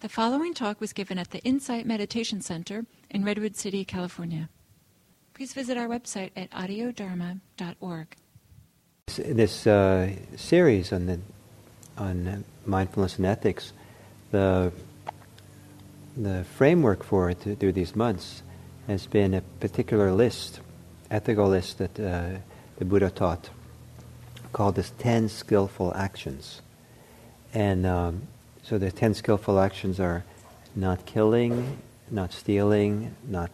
The following talk was given at the Insight Meditation Center in Redwood City, California. Please visit our website at audiodharma.org. This uh, series on the on mindfulness and ethics, the the framework for it through these months has been a particular list, ethical list that uh, the Buddha taught, called the ten skillful actions, and um, so the ten skillful actions are not killing, not stealing, not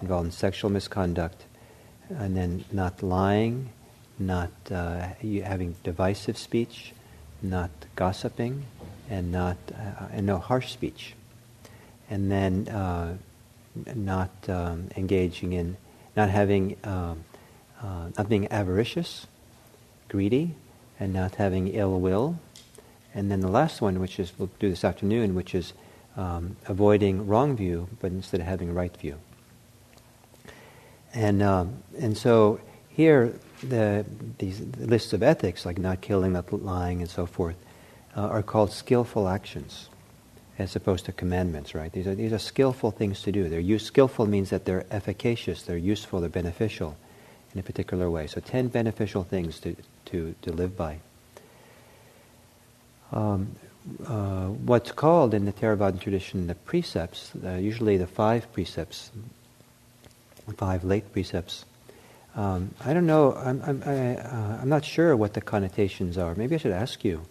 involved in sexual misconduct, and then not lying, not uh, having divisive speech, not gossiping, and not uh, and no harsh speech, and then uh, not um, engaging in not having um, uh, not being avaricious, greedy, and not having ill will, and then the last one, which is we'll do this afternoon, which is um, avoiding wrong view, but instead of having right view. And um, and so here, the these lists of ethics, like not killing, not lying, and so forth, uh, are called skillful actions, as opposed to commandments. Right? These are these are skillful things to do. They're use, skillful means that they're efficacious, they're useful, they're beneficial in a particular way. So ten beneficial things to to, to live by um, uh, what's called in the Theravadan tradition the precepts, uh, usually the five precepts, the five late precepts. Um, I don't know, I'm, I'm, I, am uh, not sure what the connotations are. Maybe I should ask you.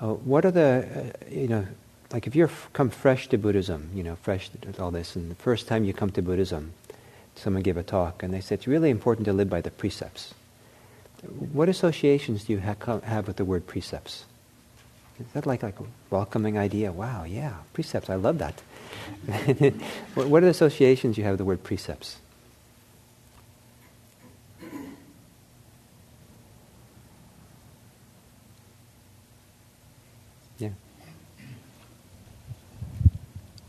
Uh, what are the, uh, you know, like if you come fresh to Buddhism, you know, fresh to all this, and the first time you come to Buddhism, someone gave a talk, and they said it's really important to live by the precepts. What associations do you ha- have with the word precepts? Is that like, like a welcoming idea? Wow, yeah, precepts, I love that. what are the associations you have with the word precepts? Yeah.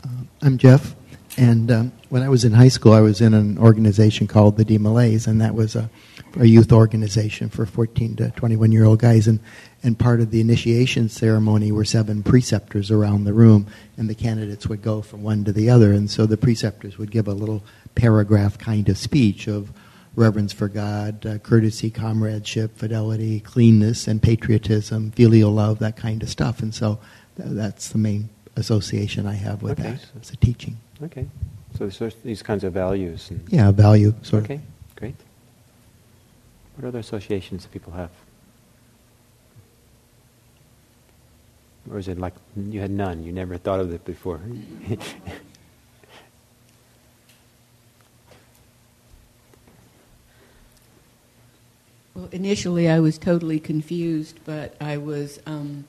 Uh, I'm Jeff, and um, when I was in high school, I was in an organization called the DeMolays, and that was a, a youth organization for 14 to 21 year old guys. And and part of the initiation ceremony were seven preceptors around the room, and the candidates would go from one to the other. And so the preceptors would give a little paragraph kind of speech of reverence for God, uh, courtesy, comradeship, fidelity, cleanness, and patriotism, filial love, that kind of stuff. And so th- that's the main association I have with okay. that as a teaching. Okay. So these kinds of values. yeah, value, sort okay. of. What other associations do people have? Or is it like you had none? You never thought of it before? well, initially I was totally confused, but I was um,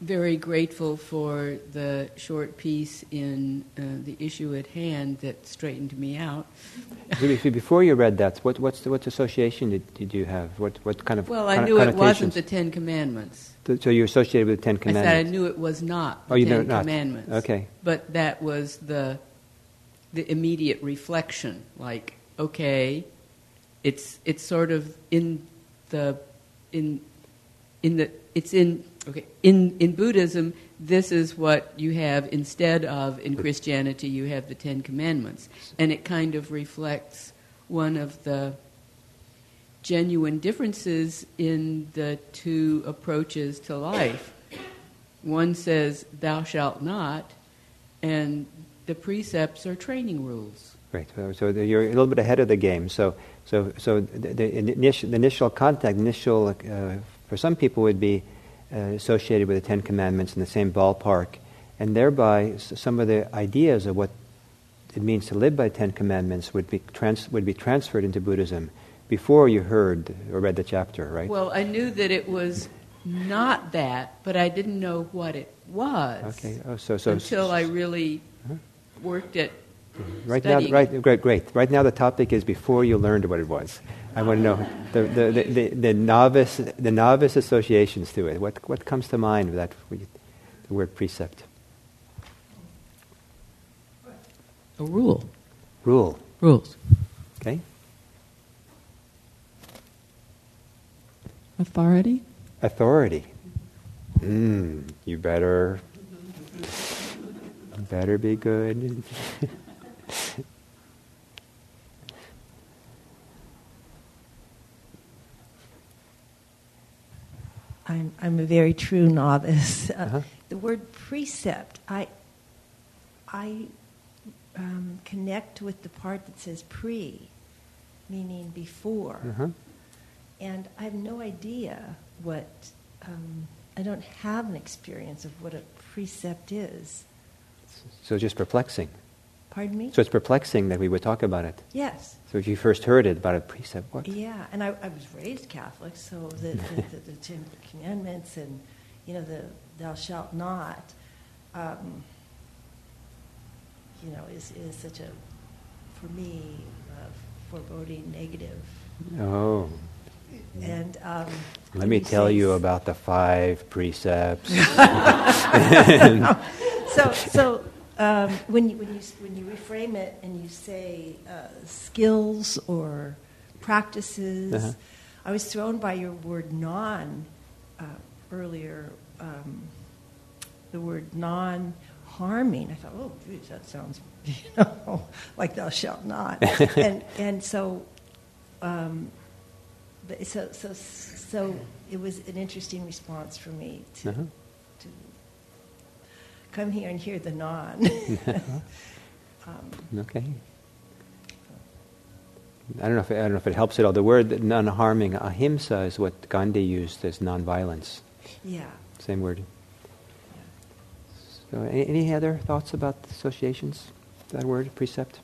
very grateful for the short piece in uh, the issue at hand that straightened me out. Before you read that, what what's the, what association did, did you have? What what kind of well, I knew it wasn't the Ten Commandments. So you're associated with the Ten Commandments. I said I knew it was not the oh, you Ten know Commandments. Okay, but that was the the immediate reflection. Like, okay, it's it's sort of in the in in the it's in Okay, in, in Buddhism, this is what you have instead of in Christianity, you have the Ten Commandments. And it kind of reflects one of the genuine differences in the two approaches to life. One says, Thou shalt not, and the precepts are training rules. Right. So you're a little bit ahead of the game. So, so, so the, the, initial, the initial contact, initial uh, for some people would be uh, associated with the Ten Commandments in the same ballpark, and thereby some of the ideas of what it means to live by Ten Commandments would be trans- would be transferred into Buddhism before you heard or read the chapter, right? Well, I knew that it was not that, but I didn't know what it was. Okay. Oh, so so until I really worked at Right studying. now, right, great, great. Right now, the topic is before you learned what it was. I want to know the, the, the, the, novice the novice associations to it. What what comes to mind with that the word precept? A rule. Rule. Rules. Okay. Authority. Authority. Mm, you better Better be good. I'm, I'm a very true novice. Uh, Uh-huh. The word precept, I, I um, connect with the part that says pre, meaning before. Uh-huh. And I have no idea what, um, I don't have an experience of what a precept is. So just perplexing. Pardon me? So it's perplexing that we would talk about it. yes. So if you first heard it about a precept, what? Yeah, and I, I was raised Catholic, so the, the, the, the Ten Commandments and, you know, the thou shalt not, um, you know, is, is such a, for me, uh, foreboding negative. Oh, And um, let me tell you about the five precepts. So, so um, when you when you when you reframe it and you say uh, skills or practices, Uh-huh. I was thrown by your word non uh, earlier. Um, the word non harming. I thought, oh, geez, that sounds you know like thou shalt not. and and so. Um, but so, so, so it was an interesting response for me to, Uh-huh. To come here and hear the non. um, Okay. I don't know if it, I don't know if it helps at all. The word non-harming, ahimsa, is what Gandhi used as non-violence. yeah. Same word. So, any, any other thoughts about associations? That word, precept.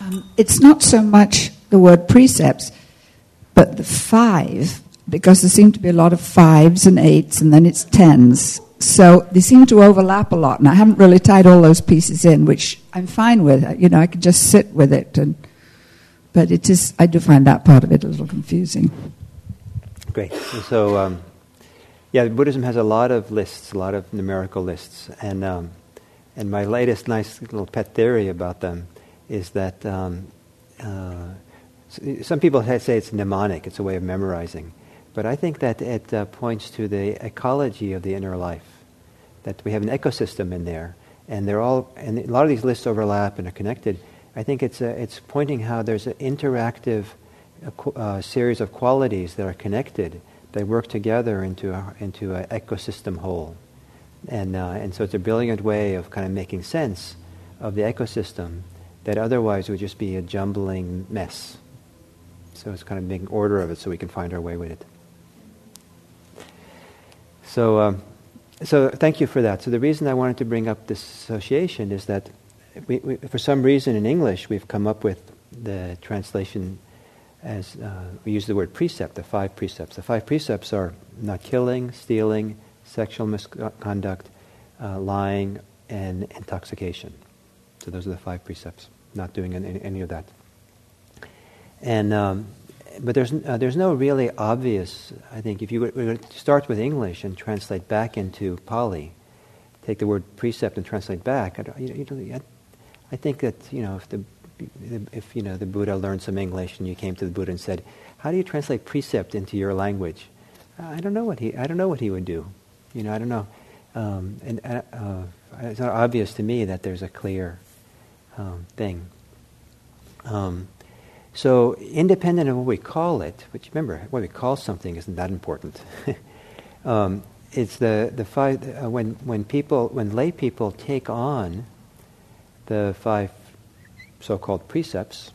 Um, it's not so much the word precepts, but the five, because there seem to be a lot of fives and eights, and then it's tens. So they seem to overlap a lot, and I haven't really tied all those pieces in, which I'm fine with. You know, I can just sit with it, and but it is. I do find that part of it a little confusing. Great. So, um, yeah, Buddhism has a lot of lists, a lot of numerical lists, and um, and my latest nice little pet theory about them is that um, uh, some people say it's mnemonic; it's a way of memorizing, but I think that it uh, points to the ecology of the inner life, that we have an ecosystem in there, and they're all, and a lot of these lists overlap and are connected. I think it's uh, it's pointing how there's an interactive uh, series of qualities that are connected. They work together into into an ecosystem whole, and uh, and so it's a brilliant way of kind of making sense of the ecosystem that otherwise would just be a jumbling mess. So it's kind of making order of it so we can find our way with it. So. Um, so thank you for that. So the reason I wanted to bring up this association is that we, we, for some reason in English we've come up with the translation as uh, we use the word precept, the five precepts. The five precepts are not killing, stealing, sexual misconduct, uh, lying, and intoxication. So those are the five precepts. Not doing any, any of that. And um, but there's uh, there's no really obvious. I think if you were, were to start with English and translate back into Pali, take the word precept and translate back. I, you, I, I think that you know if the if you know the Buddha learned some English and you came to the Buddha and said, "How do you translate precept into your language?" I don't know what he I don't know what he would do. You know I don't know. Um, and uh, uh, it's not obvious to me that there's a clear um, thing. Um, so, independent of what we call it, which remember, what we call something isn't that important. um, it's the the five uh, when when people when lay people take on the five so-called precepts.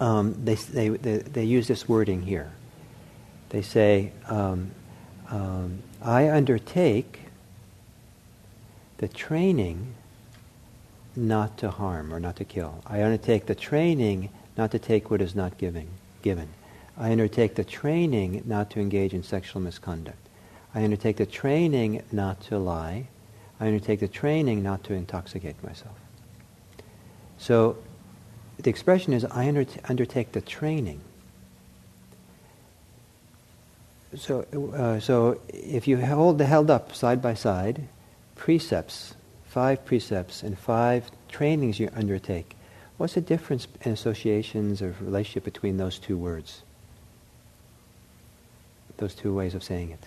Um, they, they they they use this wording here. They say, um, um, "I undertake the training." not to harm or not to kill. I undertake the training not to take what is not giving, given. I undertake the training not to engage in sexual misconduct. I undertake the training not to lie. I undertake the training not to intoxicate myself. So the expression is I undert- undertake the training. So, uh, so if you hold the held up side by side precepts five precepts and five trainings you undertake. What's the difference in associations or relationship between those two words? Those two ways of saying it.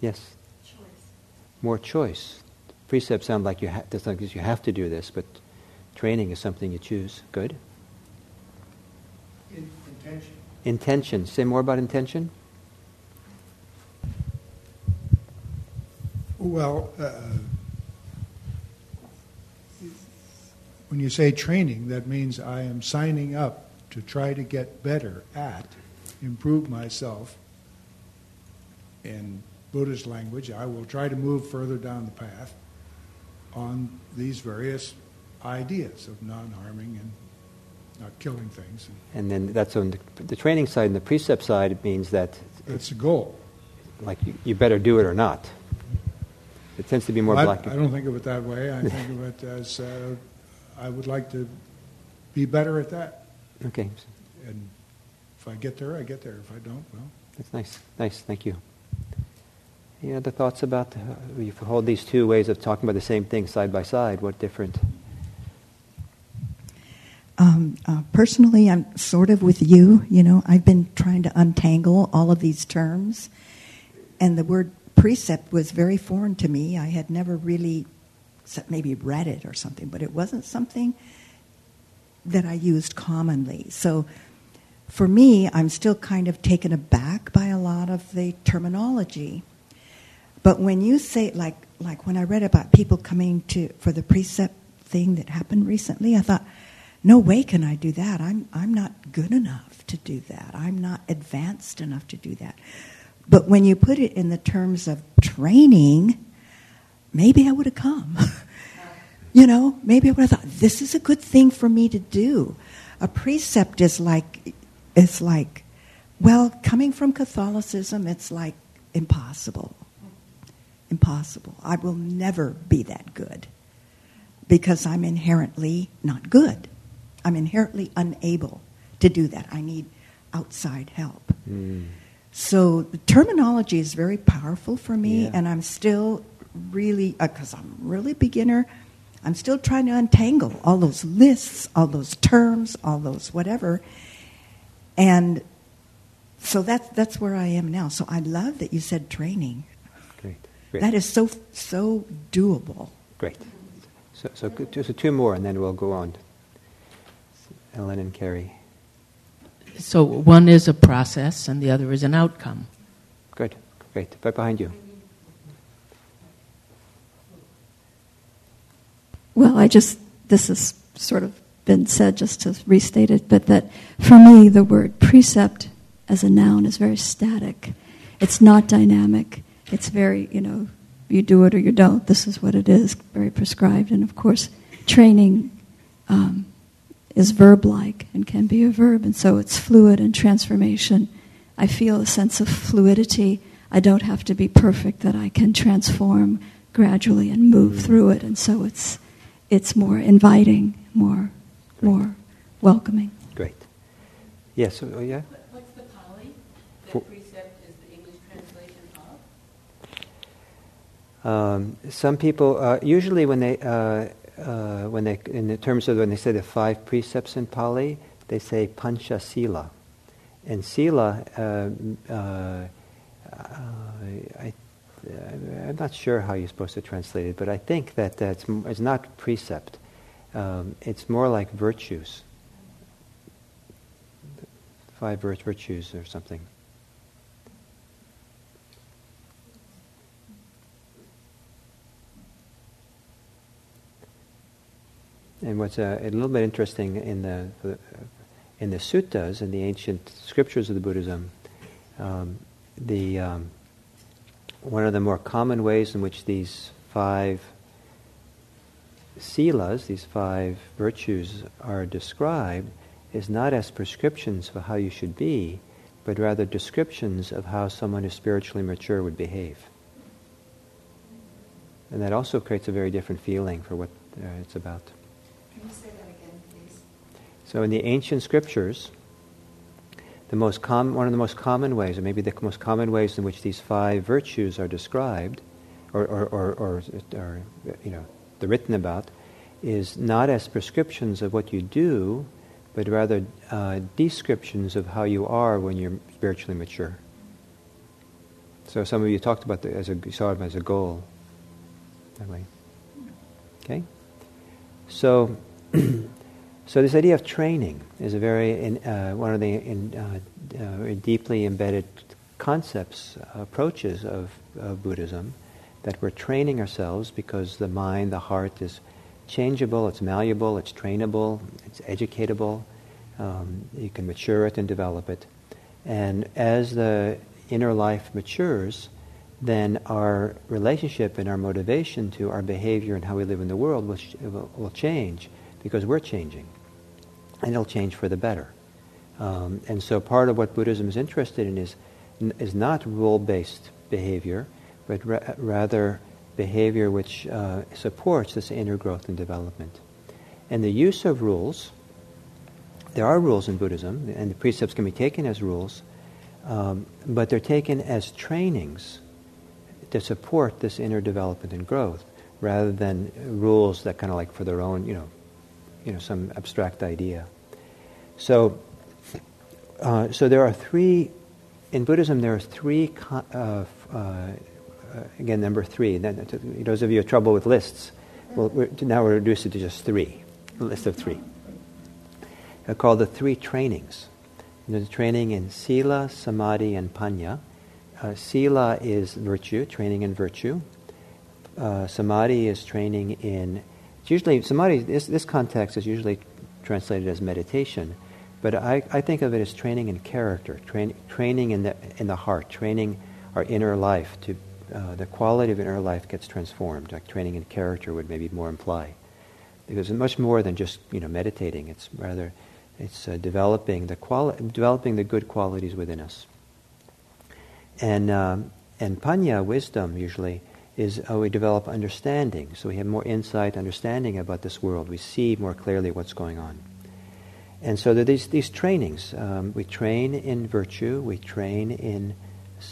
Yes. Choice. More choice. Precepts sound like you ha- like you have to do this, but training is something you choose. Good. In- intention. Intention. Say more about intention. Well, uh, when you say training, that means I am signing up to try to get better at, improve myself. In Buddhist language, I will try to move further down the path on these various ideas of non harming and not killing things. And then that's on the, the, training side and the precept side, it means that. It's a goal. Like you, you better do it or not. It tends to be more well, black. I, I, don't think of it that way. I think of it as uh, I would like to be better at that. Okay. And if I get there, I get there. If I don't, well. That's nice. Nice. Thank you. Any other thoughts about uh, you hold these two ways of talking about the same thing side by side? What different? Um, uh, personally, I'm sort of with you. You know, I've been trying to untangle all of these terms, and the word precept was very foreign to me. I had never really, maybe read it or something, but it wasn't something that I used commonly. So for me, I'm still kind of taken aback by a lot of the terminology. But when you say like like when I read about people coming to for the precept thing that happened recently, I thought, no way can I do that. I'm I'm not good enough to do that. I'm not advanced enough to do that. But when you put it in the terms of training, maybe I would have come. you know, maybe I would have thought this is a good thing for me to do. A precept is like it's like well, coming from Catholicism, it's like impossible impossible. I will never be that good because I'm inherently not good. I'm inherently unable to do that. I need outside help. Mm. So the terminology is very powerful for me, yeah. and I'm still really, because uh, I'm really beginner, I'm still trying to untangle all those lists, all those terms, all those whatever. And so that's, that's where I am now. So I love that you said training. Great. That is so so doable. Great. So, so, so two more, and then we'll go on. Ellen and Carrie. So one is a process, and the other is an outcome. Good. Great. Right behind you. Well, I just this has sort of been said just to restate it, but that for me the word precept as a noun is very static. It's not dynamic it's very, you know, you do it or you don't. This is what it is, very prescribed. And of course, training um, is verb like and can be a verb, and so it's fluid and transformation. I feel a sense of fluidity. I don't have to be perfect, that I can transform gradually and move mm-hmm. through it. And so it's, it's more inviting, more, Great. more welcoming. Great. Yes, oh, yeah? What's the Pali? That For, precept is the English translation of. Um, some people, uh, usually when they, uh, uh, when they, in the terms of when they say the five precepts in Pali, they say pancha sila, and sila. Uh, uh, I, am not sure how you're supposed to translate it, but I think that that's it's not precept. Um, it's more like virtues, five virtues or something. And what's uh, a little bit interesting in the in the suttas in the ancient scriptures of the Buddhism, um, the um, one of the more common ways in which these five silas, these five virtues, are described is not as prescriptions for how you should be, but rather descriptions of how someone who's spiritually mature would behave. And that also creates a very different feeling for what uh, it's about. Can you say that again, please? So in the ancient scriptures, the most com- one of the most common ways, or maybe the most common ways in which these five virtues are described, or, or, or, or, or you know, they're written about, is not as prescriptions of what you do, but rather uh, descriptions of how you are when you're spiritually mature. So So some of you talked about the, as a saw it as a goal. That way. Okay. So, so this idea of training is a very in, uh, one of the in, uh, uh, deeply embedded concepts, approaches of, of Buddhism, that we're training ourselves because the mind, the heart is changeable, it's malleable, it's trainable, it's educatable. Um, you can mature it and develop it. And as the inner life matures, then our relationship and our motivation to our behavior and how we live in the world will, will, will change because we're changing. And it'll change for the better. Um, and so part of what Buddhism is interested in is, is not rule-based behavior, but ra- rather behavior which uh, supports this inner growth and development. And the use of rules, there are rules in Buddhism, and the precepts can be taken as rules, um, but they're taken as trainings to support this inner development and growth, rather than rules that kind of like for their own, you know, you know, some abstract idea. So, uh, so there are three in Buddhism. There are three uh, uh, uh, again, number three. Then, those of you who have trouble with lists, well, we're, now we're reduced it to just three, a list of three. They're called the three trainings. There's training in Sila, Samadhi, and Panya. Uh, Sila is virtue, training in virtue. Uh, samadhi is training in. It's usually Samadhi. This, this context is usually translated as meditation, but I, I think of it as training in character, train, training in the in the heart, training our inner life to uh, the quality of inner life gets transformed. Like training in character would maybe more imply, because it's much more than just you know meditating. It's rather it's uh, developing the quali- developing the good qualities within us. And um, and panya wisdom usually is how we develop understanding. So we have more insight, understanding about this world. We see more clearly what's going on. And so there are these, these trainings. Um, we train in virtue, we train in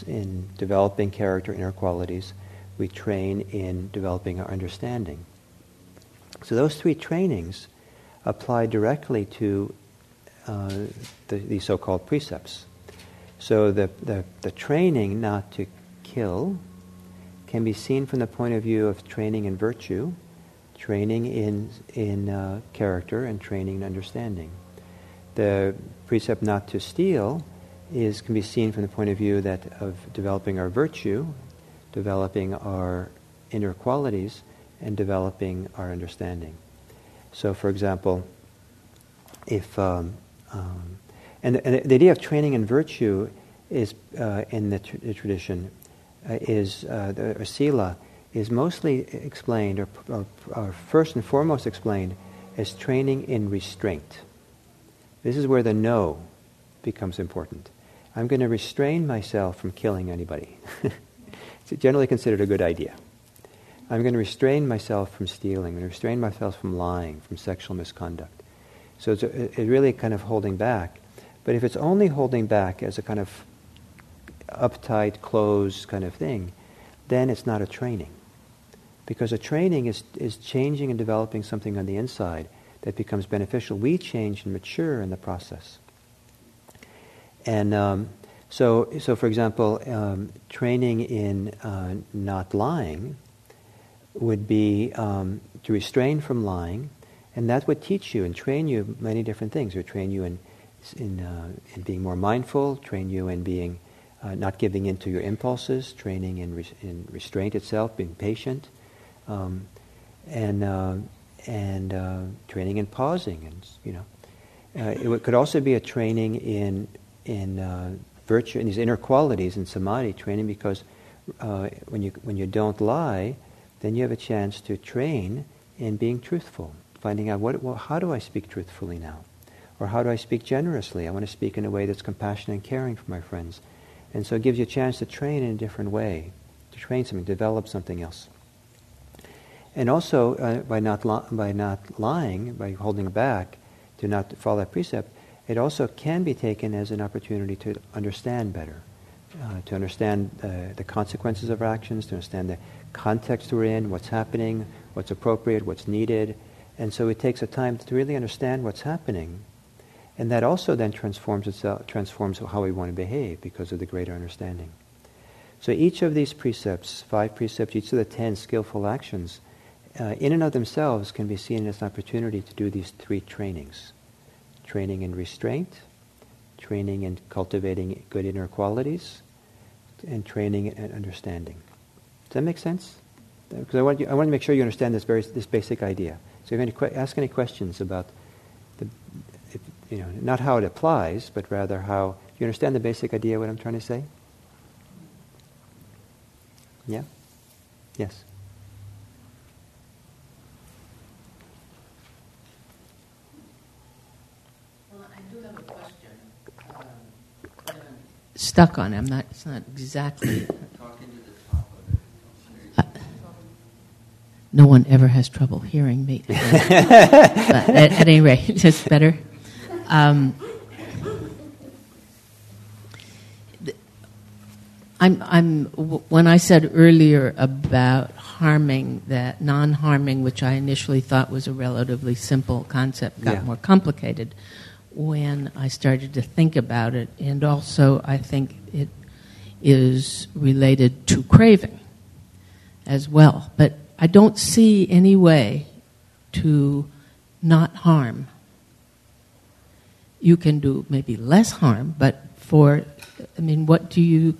in developing character, inner qualities. We train in developing our understanding. So those three trainings apply directly to uh, the, these so-called precepts. So the, the, the training not to kill can be seen from the point of view of training in virtue, training in, in uh, character, and training in understanding. The precept not to steal is can be seen from the point of view that of developing our virtue, developing our inner qualities, and developing our understanding. So, for example, if um, um, and, the, and, the idea of training in virtue is uh, in the, tr- the tradition is uh, the or sila is mostly explained or, or, or first and foremost explained as training in restraint. This is where the no becomes important. I'm going to restrain myself from killing anybody. it's generally considered a good idea. I'm going to restrain myself from stealing. I'm going to restrain myself from lying, from sexual misconduct. So it's, a, it's really kind of holding back. But if it's only holding back as a kind of uptight, closed kind of thing, then it's not a training. Because a training is, is changing and developing something on the inside that becomes beneficial. We change and mature in the process. And um, so, so, for example, um, training in uh, not lying would be um, to restrain from lying, and that would teach you and train you many different things. It would train you in in, uh, in being more mindful, train you in being uh, not giving in to your impulses, training in, re- in restraint itself, being patient, um, and uh, and uh, training in pausing, and you know, uh, it could also be a training in in uh, virtue, in these inner qualities in samadhi training, because uh, when you when you don't lie, then you have a chance to train in being truthful, finding out what well, how do I speak truthfully now, or how do I speak generously? I want to speak in a way that's compassionate and caring for my friends, and so it gives you a chance to train in a different way, to train something, develop something else. And also, uh, by not li- by not lying, by holding back, to not follow that precept, it also can be taken as an opportunity to understand better, uh, to understand uh, the consequences of our actions, to understand the context we're in, what's happening, what's appropriate, what's needed. And so it takes a time to really understand what's happening. And that also then transforms itself, transforms how we want to behave because of the greater understanding. So each of these precepts, five precepts, each of the ten skillful actions, uh, in and of themselves can be seen as an opportunity to do these three trainings training in restraint, training in cultivating good inner qualities, and training in understanding. Does that make sense? Because I want, you, I want to make sure you understand this, very, this basic idea. So if you any, ask any questions about the, you know, not how it applies, but rather how you understand the basic idea of what I'm trying to say? Yeah? Yes. stuck on. I'm not. It's not exactly. Uh, no one ever has trouble hearing me. but at, at, any rate, it's better. Um, I'm, I'm, when I said earlier about harming, that non harming, which I initially thought was a relatively simple concept, got yeah. more complicated when I started to think about it, and also I think it is related to craving as well. But I don't see any way to not harm. You can do maybe less harm, but for, I mean, what do you,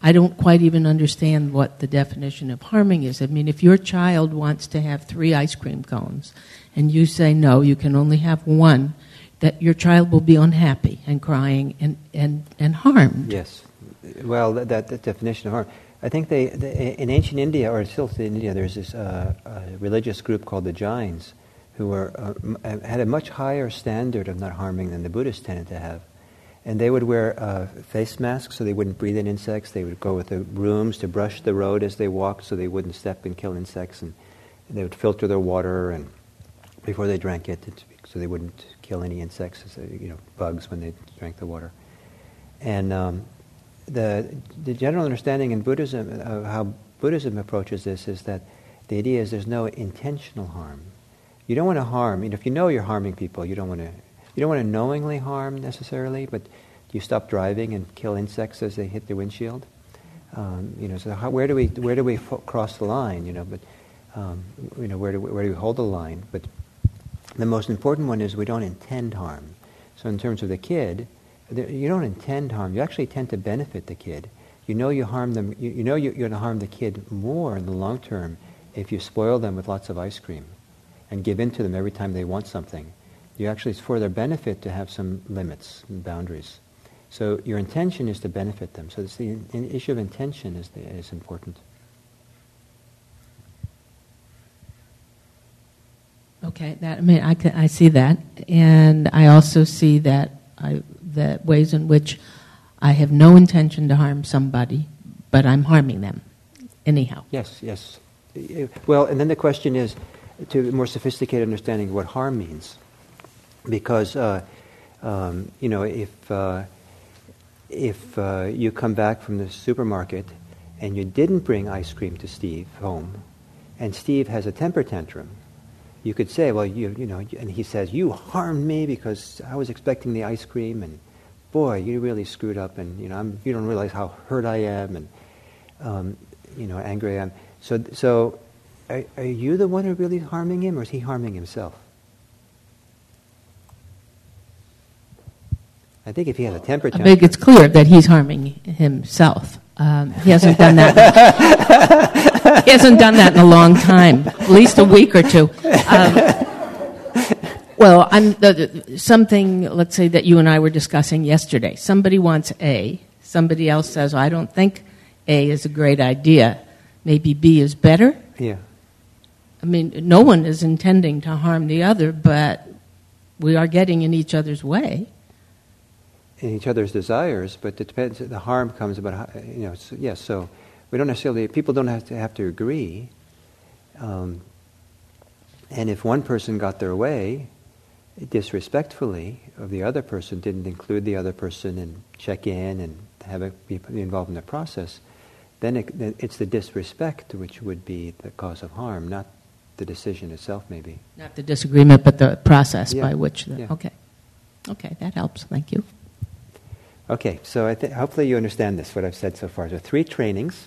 I don't quite even understand what the definition of harming is. I mean, if your child wants to have three ice cream cones and you say no, you can only have one, that your child will be unhappy and crying and, and, and harmed. Yes. Well, that, that, definition of harm. I think they, they, in ancient India, or still in India, there's this uh, religious group called the Jains who were, uh, uh, had a much higher standard of not harming than the Buddhists tended to have. And they would wear uh, face masks so they wouldn't breathe in insects. They would go with the brooms to brush the road as they walked so they wouldn't step and kill insects. And they would filter their water and before they drank it so they wouldn't kill any insects, you know, bugs when they drank the water. And um, the, the general understanding in Buddhism of how Buddhism approaches this is that the idea is there's no intentional harm. You don't want to harm. You know, if you know you're harming people, you don't want to. You don't want to knowingly harm necessarily, but do you stop driving and kill insects as they hit the windshield. Um, you know, so how, where do we where do we cross the line? You know, but um, you know where do we, where do we hold the line? But the most important one is we don't intend harm. So in terms of the kid, you don't intend harm. You actually tend to benefit the kid. You know you harm them. You, you know you're going to harm the kid more in the long term if you spoil them with lots of ice cream and give in to them every time they want something. You actually, it's for their benefit to have some limits and boundaries. So your intention is to benefit them. So the issue of intention is, the, is important. Okay, that I mean, I, can, I see that, and I also see that I, the ways in which I have no intention to harm somebody, but I'm harming them, anyhow. Yes, yes. Well, and then the question is to a more sophisticated understanding of what harm means, because uh, um, you know if uh, if uh, you come back from the supermarket and you didn't bring ice cream to Steve home, and Steve has a temper tantrum you could say, well, you, you know, and he says, you harmed me because I was expecting the ice cream, and boy, you really screwed up, and you know, I'm, you don't realize how hurt I am, and um, you know, angry I am. So, so, are, are you the one who really harming him, or is he harming himself? I think if he has a temper tantrum, I think it's clear that he's harming himself. Um, he hasn't done that. he hasn't done that in a long time, at least a week or two. Um, well, I'm, the, something, let's say that you and I were discussing yesterday. Somebody wants A. Somebody else says, well, "I don't think A is a great idea. Maybe B is better." Yeah. I mean, no one is intending to harm the other, but we are getting in each other's way in each other's desires, but it depends. The harm comes about you know. So, yes, so we don't necessarily. People don't have to have to agree. Um, and if one person got their way disrespectfully of the other person, didn't include the other person and check in and have it be involved in the process, then it, it's the disrespect which would be the cause of harm, not the decision itself, maybe. Not the disagreement, but the process yeah. by which. The, yeah. Okay. Okay, that helps. Thank you. Okay, so I th- hopefully you understand this, what I've said so far. So, three trainings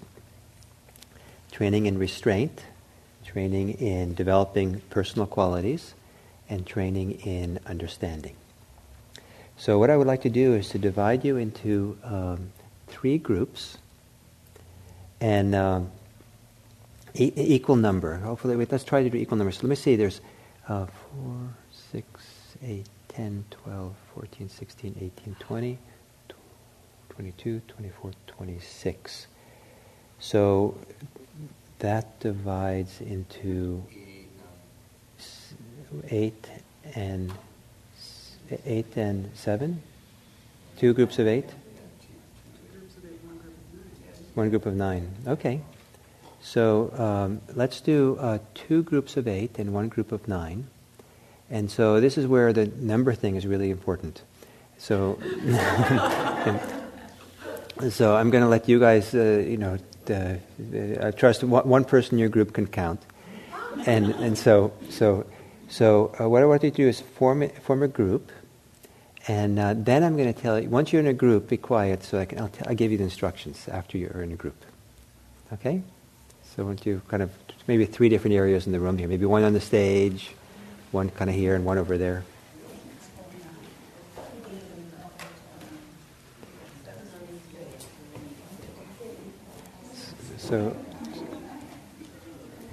training in restraint, training in developing personal qualities, and training in understanding. So, what I would like to do is to divide you into um, three groups and um, e- equal number. Hopefully, wait, let's try to do equal numbers. So let me see, there's uh, 4, 6, 8, 10, 12, 14, 16, 18, 20, 22, 24, 26. So that divides into 8 and 8 and 7? Two groups of 8? One group of 9. Okay. So um, let's do uh, two groups of 8 and one group of 9. And so this is where the number thing is really important. So, so I'm going to let you guys, uh, you know, uh, I trust one, person in your group can count. And, and so, so, so uh, what I want you to do is form, form a group. And uh, then I'm going to tell you, once you're in a group, be quiet so I can, I'll, t- I'll give you the instructions after you're in a group. Okay? So I want you kind of, maybe three different areas in the room here. Maybe one on the stage, one kind of here, and one over there. So,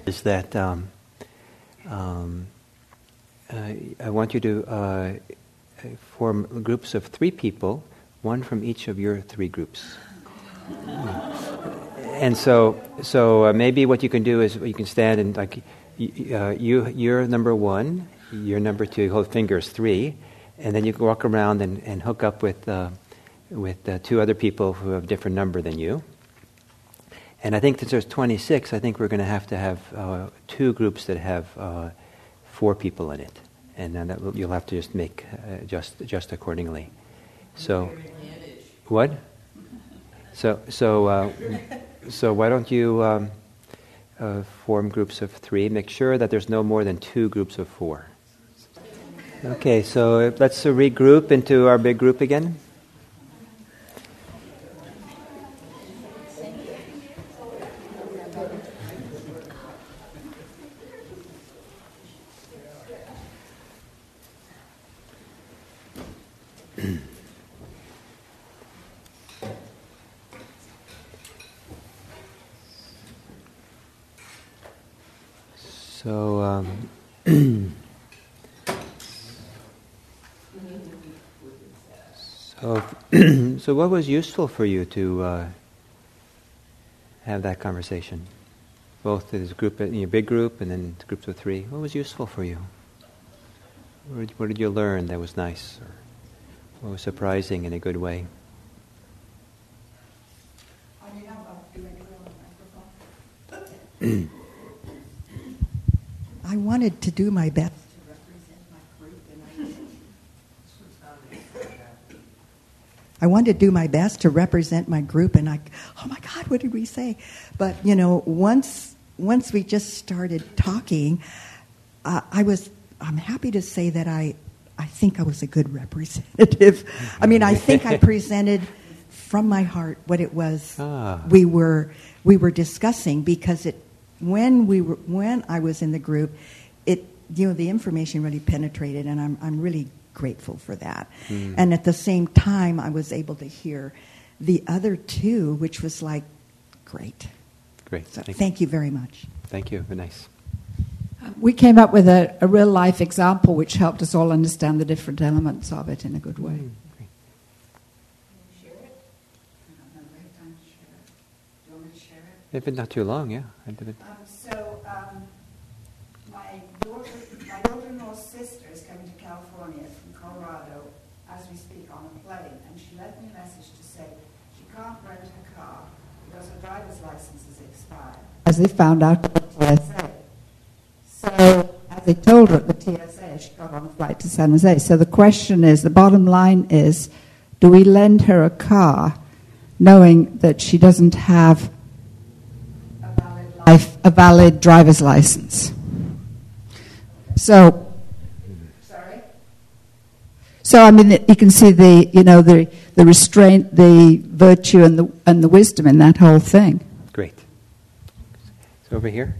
is that um, um, uh, I want you to uh, form groups of three people, one from each of your three groups. And so, so uh, maybe what you can do is you can stand and like uh, you, you're number one, you're number two, hold fingers three, and then you can walk around and, and hook up with uh, with uh, two other people who have a different number than you. And I think since there's 26, I think we're going to have to have uh, two groups that have uh, four people in it, and then that will, you'll have to just make uh, just adjust accordingly. So, what? So so uh, so why don't you um, uh, form groups of three? Make sure that there's no more than two groups of four. Okay, so let's regroup into our big group again. So, um, so, so what was useful for you to uh, have that conversation? Both as a group, in your big group, and then groups of three. What was useful for you? What did, what did you learn that was nice, or what was surprising in a good way? I wanted to do my best. To represent my group, and I. I wanted to do my best to represent my group, and I, oh my God, what did we say? But you know, once once we just started talking, uh, I was. I'm happy to say that I, I think I was a good representative. I mean, I think I presented from my heart what it was Ah. we were we were discussing because it when we were when I was in the group, it you know the information really penetrated, and I'm I'm really grateful for that. Mm. And at the same time, I was able to hear the other two, which was like great. Great. So Thank, thank you very much. thank you. Very nice. We came up with a, a real life example which helped us all understand the different elements of it in a good way. Mm, great. If it's not too long, yeah. I did it. Um, so, um, my daughter, my daughter-in-law's sister is coming to California from Colorado as we speak on a plane, and she left me a message to say she can't rent her car because her driver's license is expired. As they found out at the TSA. So, as they told her at the TSA, she got on a flight to San Jose. So the question is, the bottom line is, do we lend her a car knowing that she doesn't have a valid, life, a valid driver's license. So, sorry. So I mean, you can see the you know the the restraint, the virtue, and the and the wisdom in that whole thing. Great. So over here.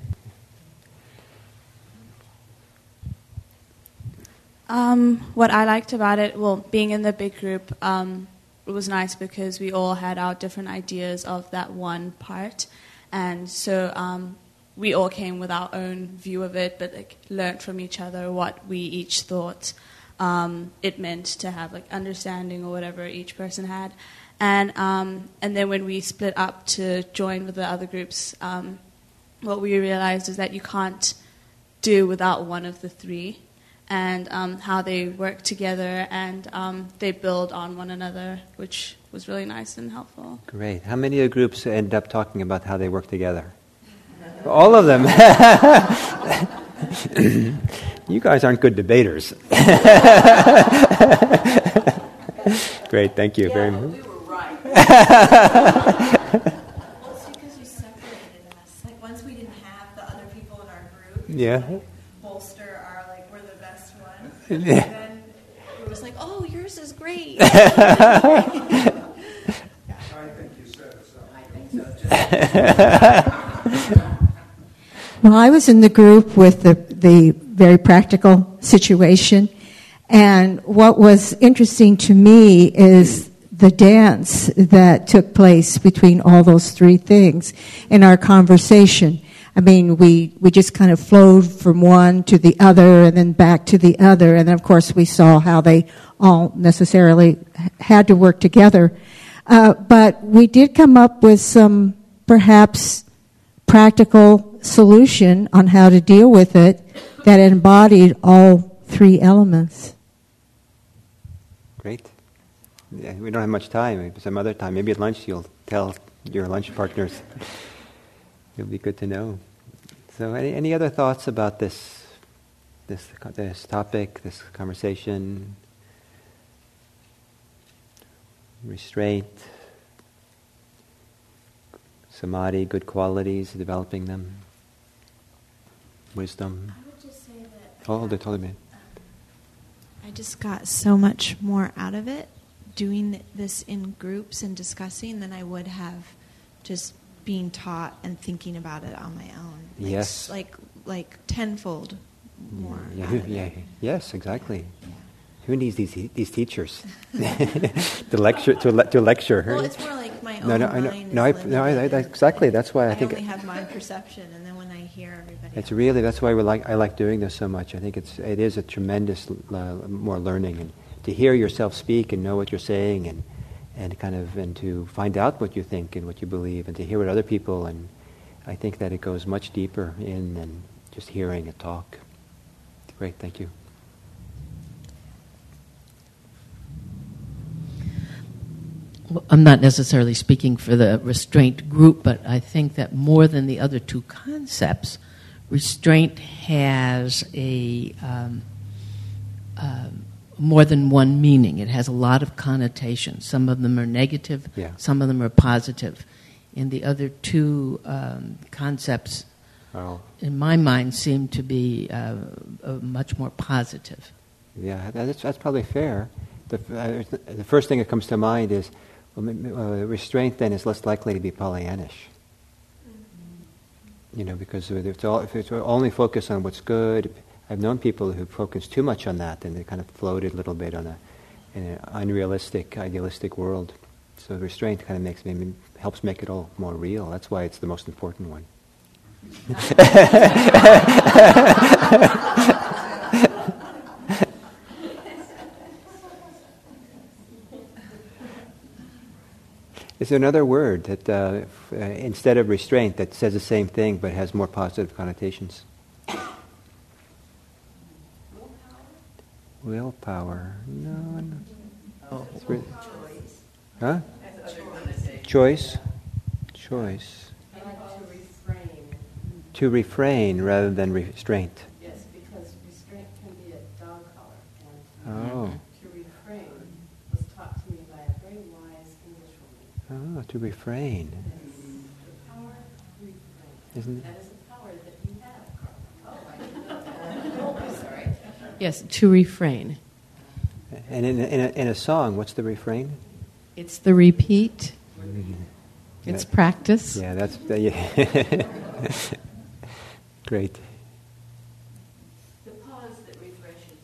Um, what I liked about it, well, being in the big group, um, it was nice because we all had our different ideas of that one part, and so um, we all came with our own view of it, but like learned from each other what we each thought um, it meant to have like understanding or whatever each person had, and um, and then when we split up to join with the other groups, um, what we realized is that you can't do without one of the three. And um, how they work together and um, they build on one another, which was really nice and helpful. Great. How many of the groups end up talking about how they work together? All of them. you guys aren't good debaters. Great. Thank you yeah, very much. We were right. well, it's because you separated us. Like once we didn't have the other people in our group. Yeah. Like, bolster our like we're the best one. Yeah. And then it was like, oh, yours is great. I think you set us up. I think so. Well, I was in the group with the, the very practical situation. And what was interesting to me is the dance that took place between all those three things in our conversation. I mean, we, we just kind of flowed from one to the other and then back to the other. And then, of course, we saw how they all necessarily had to work together. Uh, but we did come up with some perhaps practical solution on how to deal with it that embodied all three elements. Great. Yeah, we don't have much time. Maybe some other time. Maybe at lunch you'll tell your lunch partners. It'll be good to know. So, any, any other thoughts about this, this, this topic, this conversation? Restraint, samadhi, good qualities, developing them, wisdom. I would just say that. Oh, they told me. I just got so much more out of it doing this in groups and discussing than I would have just being taught and thinking about it on my own. Like, Yes. Like like tenfold more. Yeah, out who- of yeah, yes, exactly. Who needs these these teachers to lecture to, le- to lecture? Well, it's more like my no, own no, I mind no, I, no, I, exactly. That's why I, I think only have my perception, and then when I hear everybody, it's really that's why we like I like doing this so much. I think it's it is a tremendous uh, more learning and to hear yourself speak and know what you're saying and and kind of and to find out what you think and what you believe and to hear what other people and I think that it goes much deeper in than just hearing a talk. Great, thank you. I'm not necessarily speaking for the restraint group, but I think that more than the other two concepts, restraint has a um, um, more than one meaning. It has a lot of connotations. Some of them are negative, Yeah. some of them are positive. And the other two um, concepts, Oh. in my mind, seem to be uh, uh, much more positive. Yeah, that's, that's probably fair. The, uh, the first thing that comes to mind is well, m- m- uh, Uh, restraint then is less likely to be Pollyannish. You know, because if it's, all, if it's only focused on what's good, I've known people who focus too much on that and they kind of floated a little bit on a, an unrealistic, idealistic world. So restraint kind of makes me, helps make it all more real. That's why it's the most important one. Is there another word that, uh, f- uh, instead of restraint, that says the same thing but has more positive connotations? Willpower. No, no. Oh. Re- huh? Choice. Choice. To refrain rather than restraint. Yes, because restraint can be a dog collar, and Oh. to refrain was taught to me by a very wise English woman. Oh, to refrain. The power to refrain. Isn't That is a power that you have. Oh, I didn't know that. Oh, I'm sorry. Yes, to refrain. And in, in, a, in a song, what's the refrain? It's the repeat. Mm-hmm. It's Yeah. practice. Yeah, that's that- yeah. great. The pause that refreshes.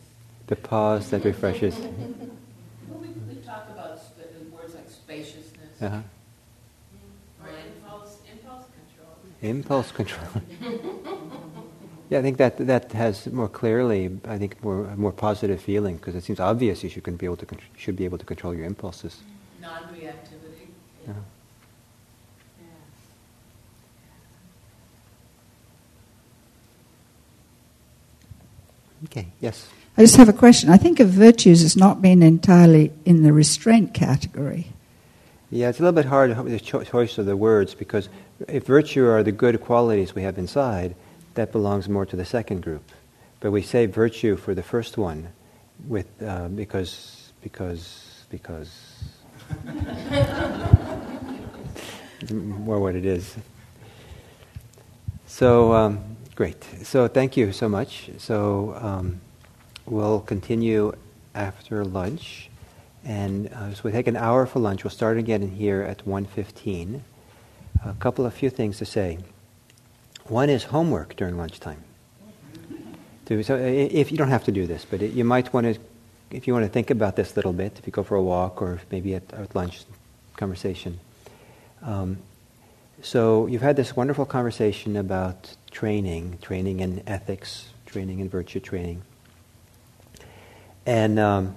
The pause that refreshes. Well, we, we talk about sp- words like spaciousness Uh-huh. or impulse, impulse control. Impulse control. yeah, I think that that has more clearly, I think, more more positive feeling because it seems obvious you should can be able to con- should be able to control your impulses. Non-reactivity. Yeah. Okay. Yes. I just have a question. I think of virtues as not being entirely in the restraint category. Yeah, it's a little bit hard with the cho- choice of the words because if virtue are the good qualities we have inside, that belongs more to the second group. But we say virtue for the first one, with uh, because because because more what it is. So um, great. So thank you so much. So um, we'll continue after lunch. And uh, so we take an hour for lunch. We'll start again in here at 1.15. A couple of few things to say. One is homework during lunchtime. So if you don't have to do this, but you might want to, if you want to think about this a little bit, if you go for a walk or maybe at, at lunch conversation. Um, so you've had this wonderful conversation about training, training in ethics, training in virtue training. And um,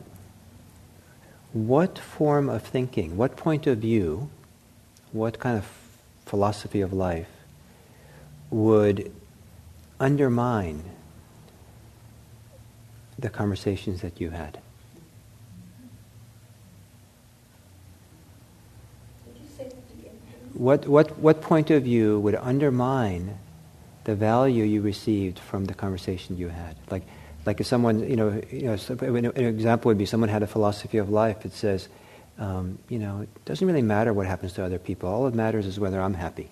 what form of thinking, what point of view, what kind of philosophy of life would undermine the conversations that you had? What, what, what point of view would undermine the value you received from the conversation you had? Like, like if someone, you know, you know, an example would be someone had a philosophy of life that says, um, you know, it doesn't really matter what happens to other people. All that matters is whether I'm happy.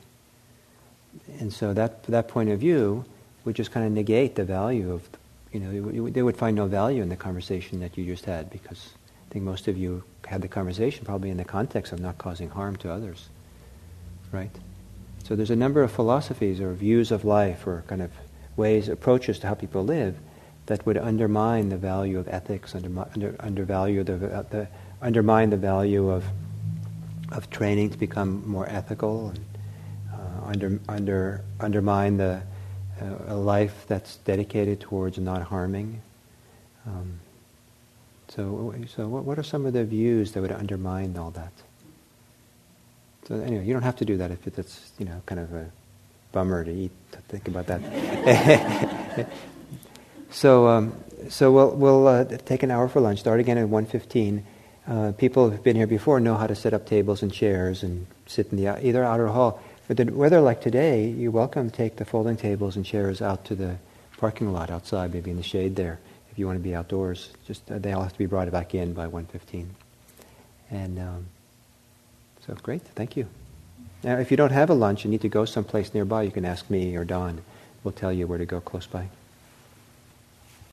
And so that that point of view would just kind of negate the value of, you know, they would find no value in the conversation that you just had because I think most of you had the conversation probably in the context of not causing harm to others, right? So there's a number of philosophies or views of life or kind of ways, approaches to how people live that would undermine the value of ethics, undermi- under, undervalue the, uh, the undermine the value of of training to become more ethical and uh, under, under, undermine the uh, a life that's dedicated towards not harming. Um, so, so what, what are some of the views that would undermine all that? So anyway, you don't have to do that if it's you know kind of a bummer to eat to think about that. so um, so we'll we'll uh, take an hour for lunch. Start again at 1.15. Uh, people who've been here before know how to set up tables and chairs and sit in the either outer hall. But the weather like today, you're welcome to take the folding tables and chairs out to the parking lot outside, maybe in the shade there, if you want to be outdoors. Just uh, they all have to be brought back in by 1.15. And um, so great, thank you. Now, if you don't have a lunch and need to go someplace nearby, you can ask me or Don. We'll tell you where to go close by.